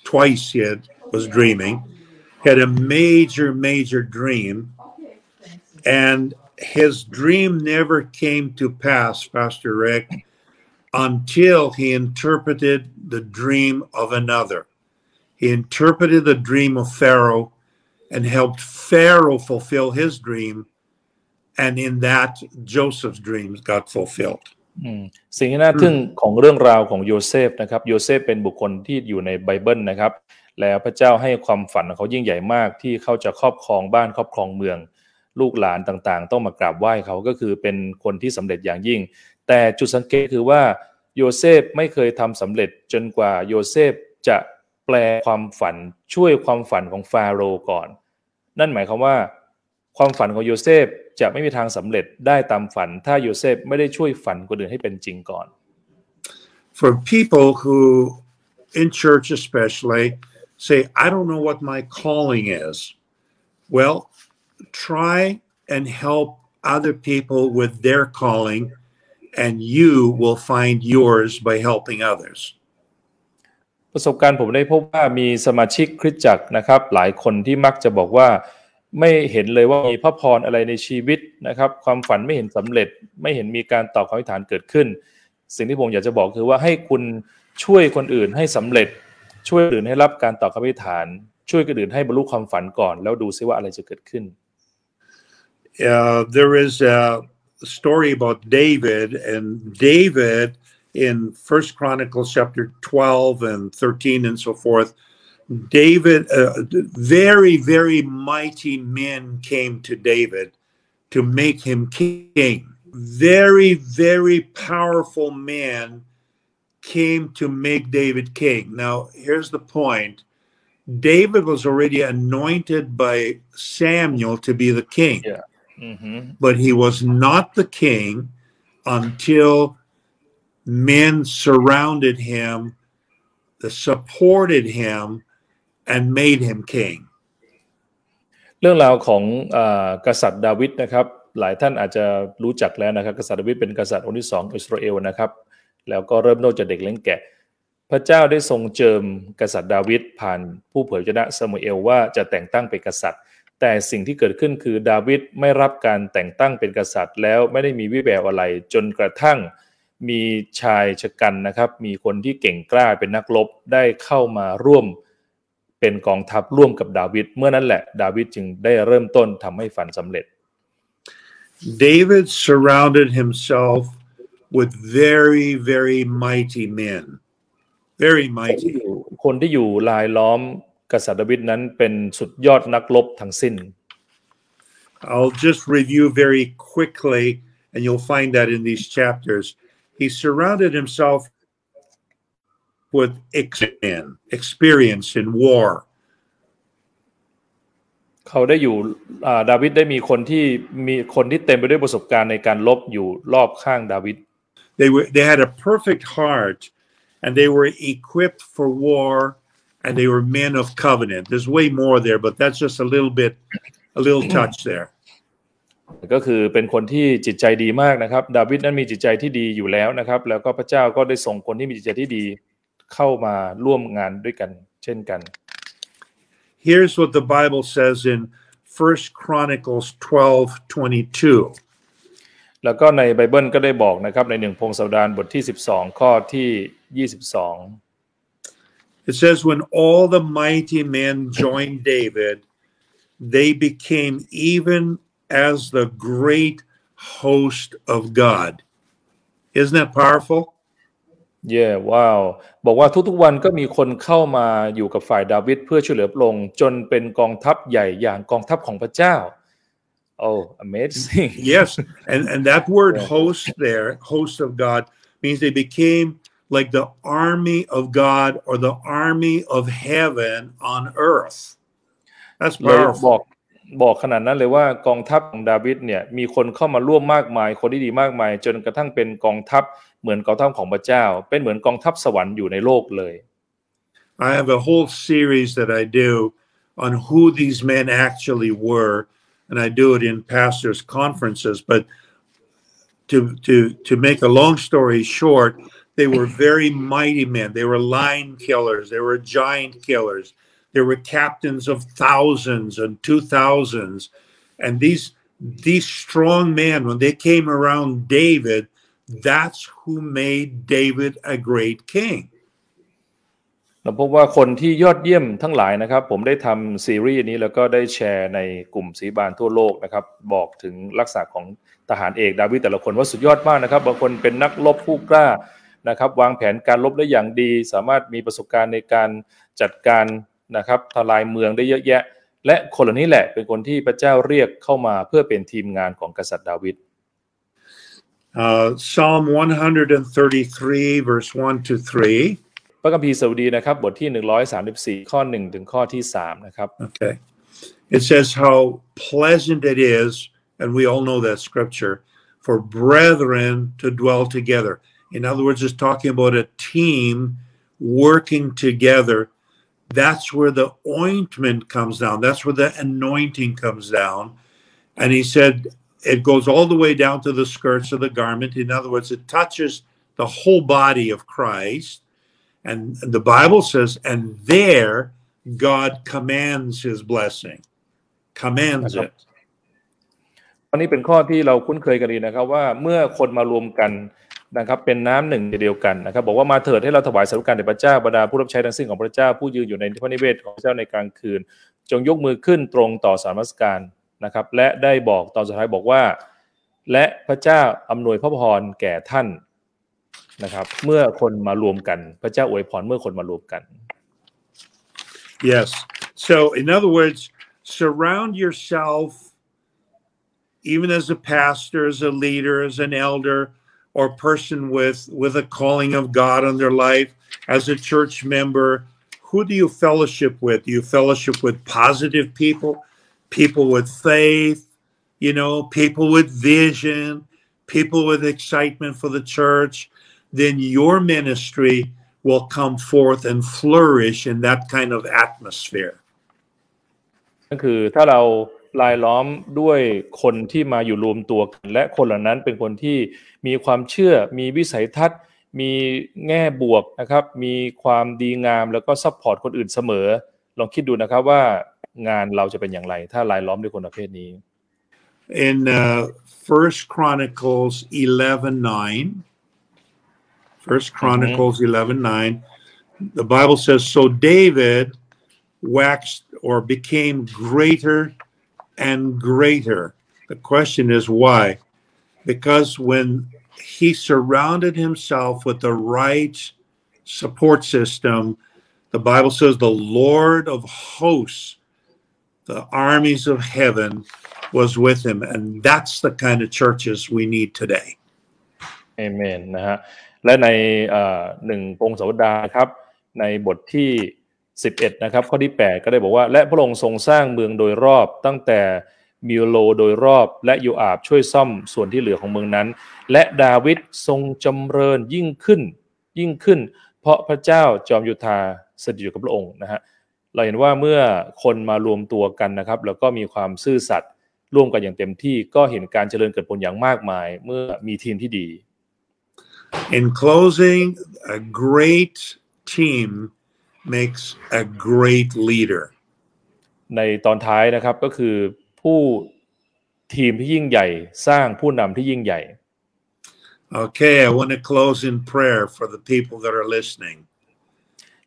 twice had, was dreaming, had a major, major dream, and his dream never came to pass, Pastor Rick, until he interpreted the dream of another. He interpreted the dream of Pharaoh and helped Pharaoh fulfill his dream and in that Joseph's dreams got fulfilled. สิ่งที่น่าทึ่งของเรื่องราวของโยเซฟนะครับ โยเซฟเป็นบุคคลที่อยู่ในไบเบิลนะครับ แล้วพระเจ้าให้ความฝันของเขายิ่งใหญ่มากที่เขาจะครอบครองบ้านครอบครองเมือง ลูกหลานต่างๆ ต้องมากราบไหว้เขาก็คือเป็นคนที่สำเร็จอย่างยิ่ง แต่จุดสังเกตคือว่าโยเซฟไม่เคยทำสำเร็จจนกว่าโยเซฟจะแปลความฝันช่วยความฝันของฟาโรห์ก่อน นั่นหมายความว่า ความฝันของโยเซฟจะไม่มีทางสำเร็จได้ตามฝันถ้าโยเซฟไม่ได้ช่วยฝันคนอื่นให้เป็นจริงก่อน For people who, in church especially, say, I don't know what my calling is. Well, try and help other people with their calling, and you will find yours by helping others. ประสบการณ์ผมได้พบว่ามีสมาชิกคริสตจักรนะครับ หลายคนที่มักจะบอกว่า ไม่เห็นเลยว่ามีพระพรอะไรในชีวิตนะครับ ความฝันไม่เห็นสำเร็จ ไม่เห็นมีการตอบคำอธิษฐานเกิดขึ้น สิ่งที่ผมอยากจะบอกคือว่าให้คุณช่วยคนอื่นให้สำเร็จ ช่วยคนอื่นให้รับการตอบคำอธิษฐาน ช่วยคนอื่นให้บรรลุความฝันก่อน แล้วดูซิว่าอะไรจะเกิดขึ้น uh, there is a story about David, and David in First Chronicles chapter 12 and 13 and so forth. David, uh, very, very mighty men came to David to make him king. Very, very powerful men came to make David king. Now, here's the point David was already anointed by Samuel to be the king, yeah. mm-hmm. but he was not the king until men surrounded him, supported him and made him king. เรื่องราวของอกษัตริย์ดาวิดนะครับ หลายท่านอาจจะรู้จักแล้วนะครับ กษัตริย์ดาวิดเป็นกษัตริย์องค์ที่สององอิสราเอลนะครับ แล้วก็เริ่มต้นจากเด็กเลี้ยงแกะ พระเจ้าได้ทรงเจิมกษัตริย์ดาวิดผ่านผู้เผยชนะซามูเอลว่าจะแต่งตั้งเป็นกษัตริย์ แต่สิ่งที่เกิดขึ้นคือดาวิดไม่รับการแต่งตั้งเป็นกษัตริย์ แล้วไม่ได้มีวิแววอะไรจนกระทั่งมีชายชะกันนะครับ มีคนที่เก่งกล้าเป็นนักรบได้เข้ามาร่วม เป็นกองทัพร่วมกับดาวิดเมื่อนั้นแหละดาวิดจึงได้เริ่มต้นทำให้ฝันสำเร็จ David surrounded himself with very, very mighty men. Very คนที่ mighty. อยู่คนที่อยู่ลายล้อมกษัตริย์ดาวิดนั้นเป็นสุดยอดนักรบทั้งสิ้น I'll just review very quickly, and you'll find that in these chapters. He surrounded himself with ex- men, experience in war. เขาได้อยู่อ่าดาวิดได้มีคนที่มีคนที่เต็มไปด้วยประสบการณ์ในการลบอยู่รอบข้างดาวิด They were they had a perfect heart, and they were equipped for war, and they were men of covenant. There's way more there, but that's just a little bit, a little touch there. ก็คือเป็นคนที่จิตใจดีมากนะครับ ดาวิดนั้นมีจิตใจที่ดีอยู่แล้วนะครับ แล้วก็พระเจ้าก็ได้ส่งคนที่มีจิตใจที่ดี เข้ามาร่วมงานด้วยกันเช่นกัน Here's what the Bible says in First Chronicles 12, 22. แล้วก็ในไบเบิลก็ได้บอกนะครับในหนึ่งพงศาวดารบทที่ 12 ข้อที่ 22 It says, When all the mighty men joined David, they became even as the great host of God. Isn't that powerful? เย่ว้าวบอกว่าทุกๆวันก็มีคนเข้ามาอยู่กับฝ่ายดาวิดเพื่อช่วยเหลือพระองค์จนเป็นกองทัพใหญ่อย่างกองทัพของพระเจ้าโอ้ amazing Yes. And, and that word Yeah. host there, host of God, means they became like the army of God or the army of heaven on earth. That's เลยบ powerful. อกบอกขนาดนั้นเลยว่ากองทัพของดาวิดเนี่ยมีคนเข้ามาร่วมมากมาย คนที่ดีมากมาย จนกระทั่งเป็นกองทัพ เหมือนกองทัพของพระเจ้า เป็นเหมือนกองทัพสวรรค์อยู่ในโลกเลย I have a whole series that I do on who these men actually were, and I do it in pastors' conferences. But to to to make a long story short, they were very mighty men. They were lion killers. They were giant killers. They were captains of thousands and two thousands, and these these strong men when they came around David, that's who made David a great king. เราพบว่าคนที่ยอดเยี่ยมทั้งหลายนะครับ ผมได้ทำซีรีส์นี้แล้วก็ได้แชร์ในกลุ่มสีบานทั่วโลกนะครับ บอกถึงลักษณะของทหารเอกดาวิดแต่ละคนว่าสุดยอดมากนะครับ บางคนเป็นนักรบผู้กล้านะครับ วางแผนการรบได้อย่างดี สามารถมีประสบการณ์ในการจัดการนะครับทลายเมืองได้เยอะแยะ และคนเหล่านี้แหละเป็นคนที่พระเจ้าเรียกเข้ามาเพื่อเป็นทีมงานของกษัตริย์ดาวิด Uh, Psalm 133, verse 1 to 3. พระคัมภีร์สดุดีนะครับ บทที่ 134 ข้อ 1 ถึงข้อที่ 3 นะครับ Okay. It says how pleasant it is, and we all know that scripture, for brethren to dwell together. In other words, it's talking about a team working together. That's where the ointment comes down. That's where the anointing comes down. And he said it goes all the way down to the skirts of the garment. In other words, it touches the whole body of Christ. And the Bible says, and there God commands his blessing, commands it. อันนี้เป็นข้อที่เราคุ้นเคยกันดีนะครับว่าเมื่อคนมารวมกันนะครับเป็นน้ำหนึ่งเดียวกันนะครับบอกว่ามาเถิดให้เราถวายสารุการแด่พระเจ้าบรรดาผู้รับใช้ทั้งสิ้นของพระเจ้าผู้ยืนอยู่ในพระนิเวศของพระเจ้าในกลางคืน จงยกมือขึ้นตรงต่อสารมัสการ นะครับ และได้บอกตอนสุดท้ายบอกว่า และพระเจ้าอำนวยพระพรแก่ท่านนะครับ เมื่อคนมารวมกัน พระเจ้าอวยพรเมื่อคนมารวมกัน Yes. So, in other words, surround yourself, even as a pastor, as a leader, as an elder, or person with with a calling of God on their life, as a church member. Who do you fellowship with? Do you fellowship with positive people, People with faith, you know, people with vision, people with excitement for the church? Then your ministry will come forth and flourish in that kind of atmosphere. ก็คือถ้าเราลายล้อมด้วยคนที่มาอยู่รวมตัวกัน และคนเหล่านั้นเป็นคนที่มีความเชื่อ มีวิสัยทัศน์ มีแง่บวกนะครับ มีความดีงามแล้วก็ support คนอื่นเสมอ ลองคิดดูนะครับว่า งานเราจะเป็นอย่างไร ถ้าลายล้อมด้วยคนประเภทนี้ In uh, First Chronicles 11:9, First Chronicles 11:9, the Bible says, "So David waxed or became greater and greater." The question is why? Because when he surrounded himself with the right support system, the Bible says the Lord of hosts, the armies of heaven, was with him. And that's the kind of churches we need today. เอเมนะฮะและในหนึ่งพงศาวดาครับ ในบทที่ 11 นะครับ ข้อที่ 8 ก็ได้บอกว่า และพระองค์ทรงสร้างเมืองโดยรอบตั้งแต่มิโลโดยรอบ และยูอาบช่วยซ่อมส่วนที่เหลือของเมืองนั้น และดาวิดทรงจำเริญยิ่งขึ้นยิ่งขึ้น เพราะพระเจ้าจอมยุทธาสถิตอยู่กับพระองค์นะฮะ เราเห็นว่าเมื่อคนมารวมตัวกันนะครับ แล้วก็มีความซื่อสัตย์ร่วมกันอย่างเต็มที่ก็เห็นการเจริญเกิดผลอย่างมากมาย เมื่อมีทีมที่ดี In closing, a great team makes a great leader. ในตอนท้ายนะครับก็คือผู้ทีมที่ยิ่งใหญ่สร้างผู้นำที่ยิ่งใหญ่ Okay, I want to close in prayer for the people that are listening.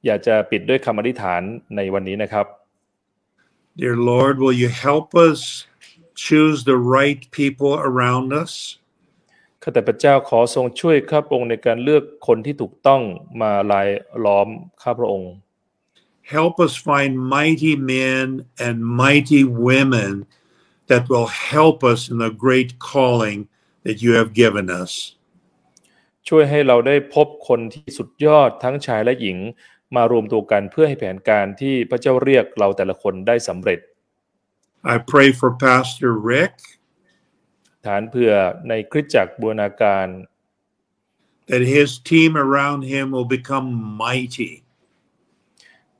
อยากจะปิดด้วยคำอธิษฐานในวันนี้นะครับ Dear Lord, will you help us choose the right people around us? ข้าแต่พระเจ้าขอทรงช่วยข้าพระองค์ในการเลือกคนที่ถูกต้องมาลายล้อมข้าพระองค์ Help us find mighty men and mighty women that will help us in the great calling that you have given us. ช่วยให้เราได้พบคนที่สุดยอดทั้งชายและหญิง มารวมตัวกันเพื่อให้แผนการที่พระเจ้าเรียกเราแต่ละคนได้สำเร็จ I pray for Pastor Rick ฐานเพื่อในคริสตจักรบูรณาการ that his team around him will become mighty.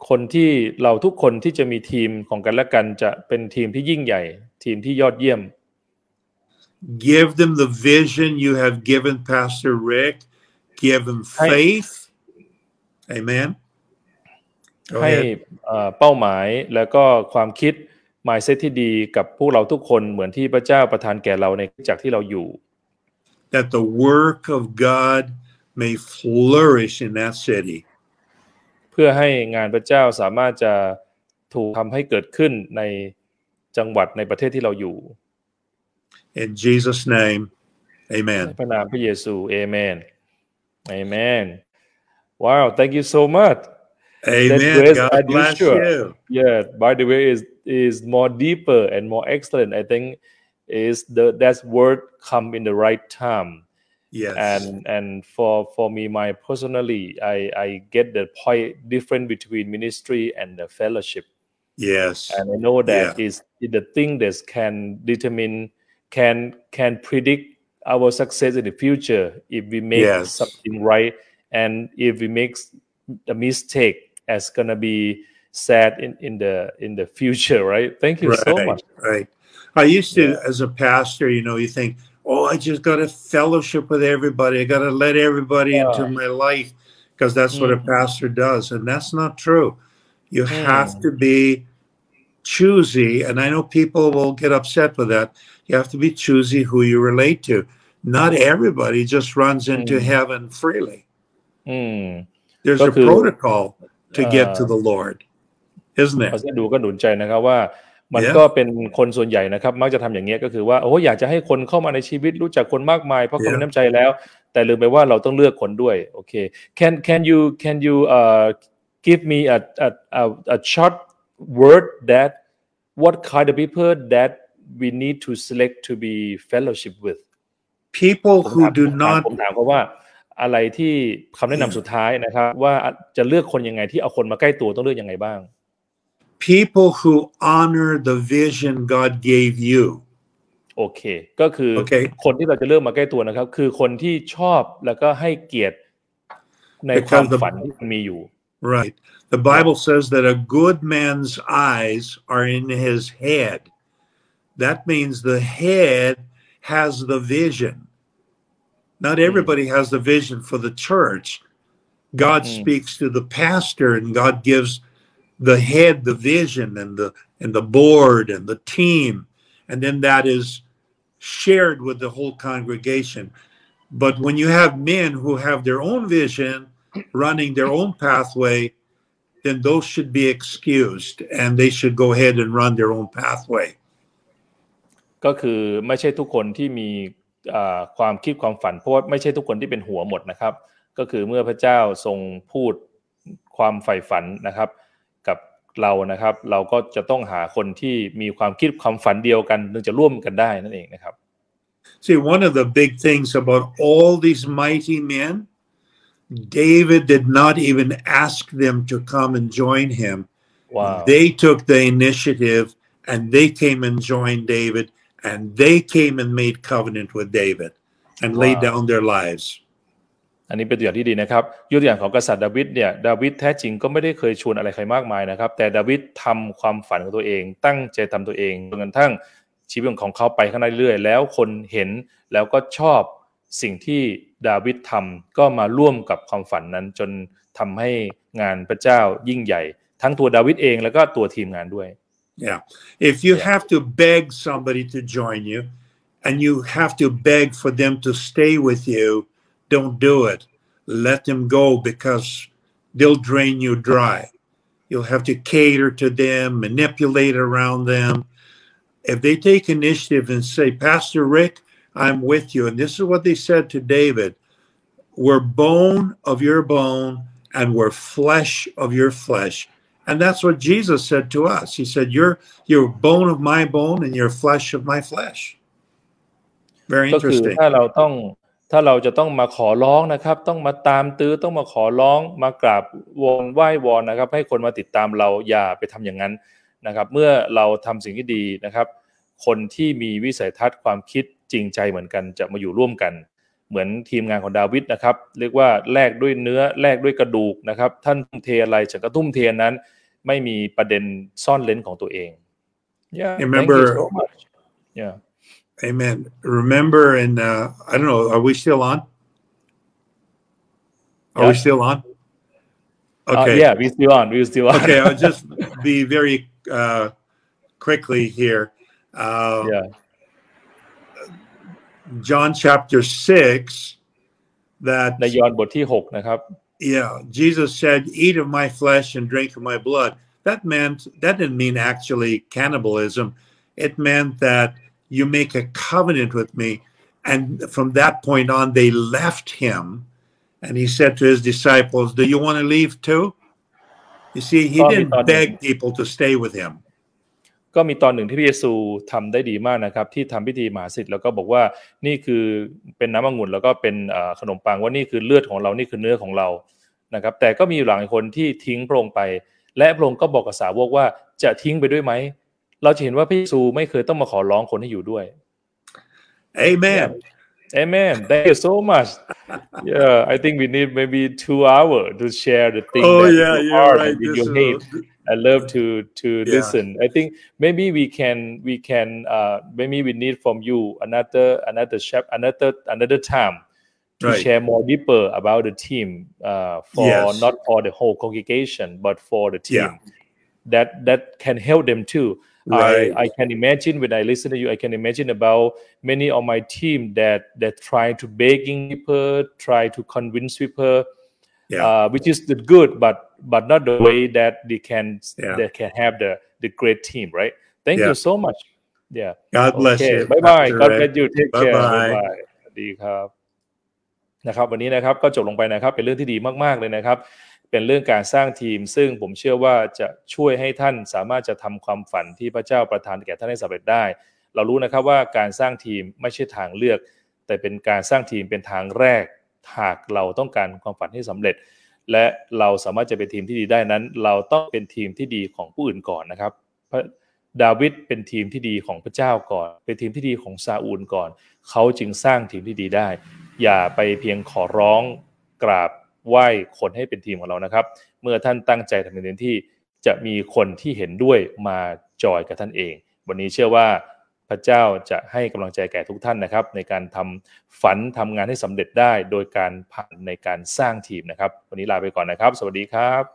คนที่เราทุกคนที่จะมีทีมของกันและกันจะเป็นทีมที่ยิ่งใหญ่ ทีมที่ยอดเยี่ยม Give them the vision you have given Pastor Rick. Give them Hey. faith. Amen. Go ให้ ahead. เอ่อเป้าหมายแล้วก็ความคิด mindset ที่ดีกับพวกเราทุกคนเหมือนที่พระเจ้าประทานแก่เราในคริสตจักรที่เราอยู่ That the work of God may flourish in that city. พื่อให้งานพระเจ้าสามารถจะถูกทำให้เกิดขึ้นในจังหวัดในประเทศที่เราอยู่ In Jesus' name, ใน amen. พระนามพระเยซูเอเมนเอเมน Wow thank you so much Amen. grace God bless sure. you. yeah by the way is is more deeper and more excellent I think is the that word come in the right time Yes. and and for for me my personally i i get the point difference between ministry and the fellowship yes. and i know that Yeah. is is the thing that can determine can can predict our success in the future if we make Yes. something right and if we make a mistake as gonna be said in in the in the future right thank you so right. much Right. I used to, as a pastor, you know, you think, oh, I just got to fellowship with everybody. I got to let everybody into my life because that's what a Mm. pastor does. And that's not true. You have Mm. to be choosy. And I know people will get upset with that. You have to be choosy who you relate to. Not everybody just runs into Mm. heaven freely. อืม There's a Okay. protocol to get to Uh, the Lord, isn't พอ it? จะดูก็หนุนใจนะครับว่ามัน Yeah. ก็เป็นคนส่วนใหญ่นะครับ มักจะทำอย่างเงี้ยก็คือว่าโอ้อยากจะให้คนเข้ามาในชีวิตรู้จักคนมากมายเพราะคน Yeah. มีน้ำใจแล้ว แต่ลืมไปว่าเราต้องเลือกคนด้วยโอเค can can you can you uh give me a a a, a short word that what kind of people that we need to select to be fellowship with People ผม who ถาม do ผมถาม not ผมถามเขาว่า อะไรที่คำแนะนำสุดท้ายนะครับ ว่าจะเลือกคนยังไงที่เอาคนมาใกล้ตัวต้องเลือกยังไงบ้าง people who honor the vision God gave you. โอเค ก็คือโอเคคนที่เราจะเลือกมาใกล้ตัวนะครับ คือคนที่ชอบแล้วก็ให้เกียรติใน Because ความ the- ฝันที่มันมีอยู่ Right. The Bible says that a good man's eyes are in his head. That means the head has the vision. Not everybody has the vision for the church. God Mm. speaks to the pastor and God gives the head the vision and the and the board and the team and then that is shared with the whole congregation. But when you have men who have their own vision running their own pathway, then those should be excused and they should go ahead and run their own pathway. ก็คือไม่ใช่ทุกคนที่มีอ่า ความคิดความฝันเพราะว่าไม่ใช่ทุกคนที่เป็นหัวหมดนะครับ ก็คือเมื่อพระเจ้าทรงพูดความใฝ่ฝันนะครับ กับเรานะครับ เราก็จะต้องหาคนที่มีความคิดความฝันเดียวกันถึงจะร่วมกันได้นั่นเองนะครับ See, one of the big things about all these mighty men, David did not even ask them to come and join him. ว้าว They took the initiative and they came and joined David and they came and made covenant with David and laid Wow. down their lives. อันนี้เป็นตัวอย่างที่ดีนะครับยกตัวอย่างของกษัตริย์ดาวิดเนี่ยดาวิดแท้จริงก็ไม่ได้เคยชวนอะไรใครมากมายนะครับ แต่ดาวิดทำความฝันของตัวเอง ตั้งใจทำตัวเองจนกระทั่งชีวิตของเขาไปข้างหน้าเรื่อยๆแล้วคนเห็นแล้วก็ชอบสิ่งที่ดาวิดทำก็มาร่วมกับความฝันนั้น จนทำให้งานพระเจ้ายิ่งใหญ่ ทั้งตัวดาวิดเองแล้วก็ตัวทีมงานด้วย Yeah. If you Yeah. have to beg somebody to join you and you have to beg for them to stay with you, don't do it. Let them go because they'll drain you dry. You'll have to cater to them, manipulate around them. If they take initiative and say, Pastor Rick, I'm with you. And this is what they said to David We're bone of your bone and we're flesh of your flesh. And that's what Jesus said to us. He said, You're you're bone of my bone and you're flesh of my flesh. Very ก็คือ interesting. ถ้าเราต้องถ้าเราจะต้องมาขอร้องนะครับ ต้องมาตามตื้อต้องมาขอร้องมากราบวอนไหว้วอนนะครับ ให้คนมาติดตามเราอย่าไปทำอย่างนั้นนะครับ เมื่อเราทำสิ่งที่ดีนะครับ คนที่มีวิสัยทัศน์ความคิดจริงใจเหมือนกันจะมาอยู่ร่วมกัน เหมือนทีมงานของดาวิดนะครับ เรียกว่าแลกด้วยเนื้อแลกด้วยกระดูกนะครับ ท่านทุ่มเทอะไรฉันก็ทุ่มเทนั้น ไม่มีประเด็นซ่อนเลนของตัวเอง yeah thank you Remember- so much yeah Amen. Remember, and uh, I don't know, are we still on? Are Yeah. we still on? Uh, Okay. yeah we still on we still on okay, I'll just be very uh, quickly here. Uh, yeah John chapter 6, that ในยอห์นบทที่หกนะครับ Yeah, Jesus said, "Eat of my flesh and drink of my blood." That meant that didn't mean actually cannibalism. It meant that you make a covenant with me, and from that point on, they left him, and he said to his disciples, "Do you want to leave too?" You see, he Oh, he didn't thought- beg people to stay with him. ก็มีตอนหนึ่งที่พระเยซูทำได้ดีมากนะครับ ที่ทำพิธีมหาสิทธิ์แล้วก็บอกว่านี่คือเป็นน้ำองุ่นแล้วก็เป็นเอ่อขนมปังว่านี่คือเลือดของเรานี่คือเนื้อของเรานะครับ แต่ก็มีอยู่หลายคนที่ทิ้งพระองค์ไป และพระองค์ก็บอกกับสาวกว่าจะทิ้งไปด้วยไหมเราจะเห็นว่าพระเยซูไม่เคยต้องมาขอร้องคนให้อยู่ด้วย Amen. Amen. Thank you so much. Yeah, I think we need maybe two hours to share the thing Oh that yeah, you you're are right. and with This your is hate. a- I love to to Yeah. listen. I think maybe we can we can uh, maybe we need from you another another chap another another time to Right. share more deeper about the team uh, for Yes. not for the whole congregation but for the team Yeah. that that can help them too. Right. I, I can imagine when I listen to you, I can imagine about many of my team that that try to begging people, try to convince people, Yeah. uh, which is the good, but but not the way that they can Yeah. they can have the the great team, right? Thank Yeah. you so much. Yeah. God bless Okay. you. Bye bye. Pastor God Ray. bless you. Take care. Bye-bye. Bye bye. สวัสดีครับนะครับวันนี้นะครับก็จบลงไปนะครับ เป็นเรื่องที่ดีมากๆเลยนะครับ เป็นเรื่องการสร้างทีม ซึ่งผมเชื่อว่าจะช่วยให้ท่านสามารถจะทำความฝันที่พระเจ้าประทานแก่ท่านให้สำเร็จได้ เรารู้นะครับว่าการสร้างทีมไม่ใช่ทางเลือก แต่เป็นการสร้างทีมเป็นทางแรกหากเราต้องการความฝันให้สำเร็จ และเราสามารถจะเป็นทีมที่ดีได้นั้น เราต้องเป็นทีมที่ดีของผู้อื่นก่อนนะครับพระดาวิดเป็นทีมที่ดีของพระเจ้าก่อน เป็นทีมที่ดีของซาอูลก่อน เขาจึงสร้างทีมที่ดีได้ อย่าไปเพียงขอร้องกราบไหว้คนให้เป็นทีมของเรานะครับ เมื่อท่านตั้งใจทำในเต็มที่จะมีคนที่เห็นด้วยมาจอยกับท่านเอง วันนี้เชื่อว่า พระเจ้าจะให้กำลังใจแก่ทุกท่านนะครับ ในการทำฝันทำงานให้สำเร็จได้ โดยการผ่านในการสร้างทีมนะครับ วันนี้ลาไปก่อนนะครับ สวัสดีครับ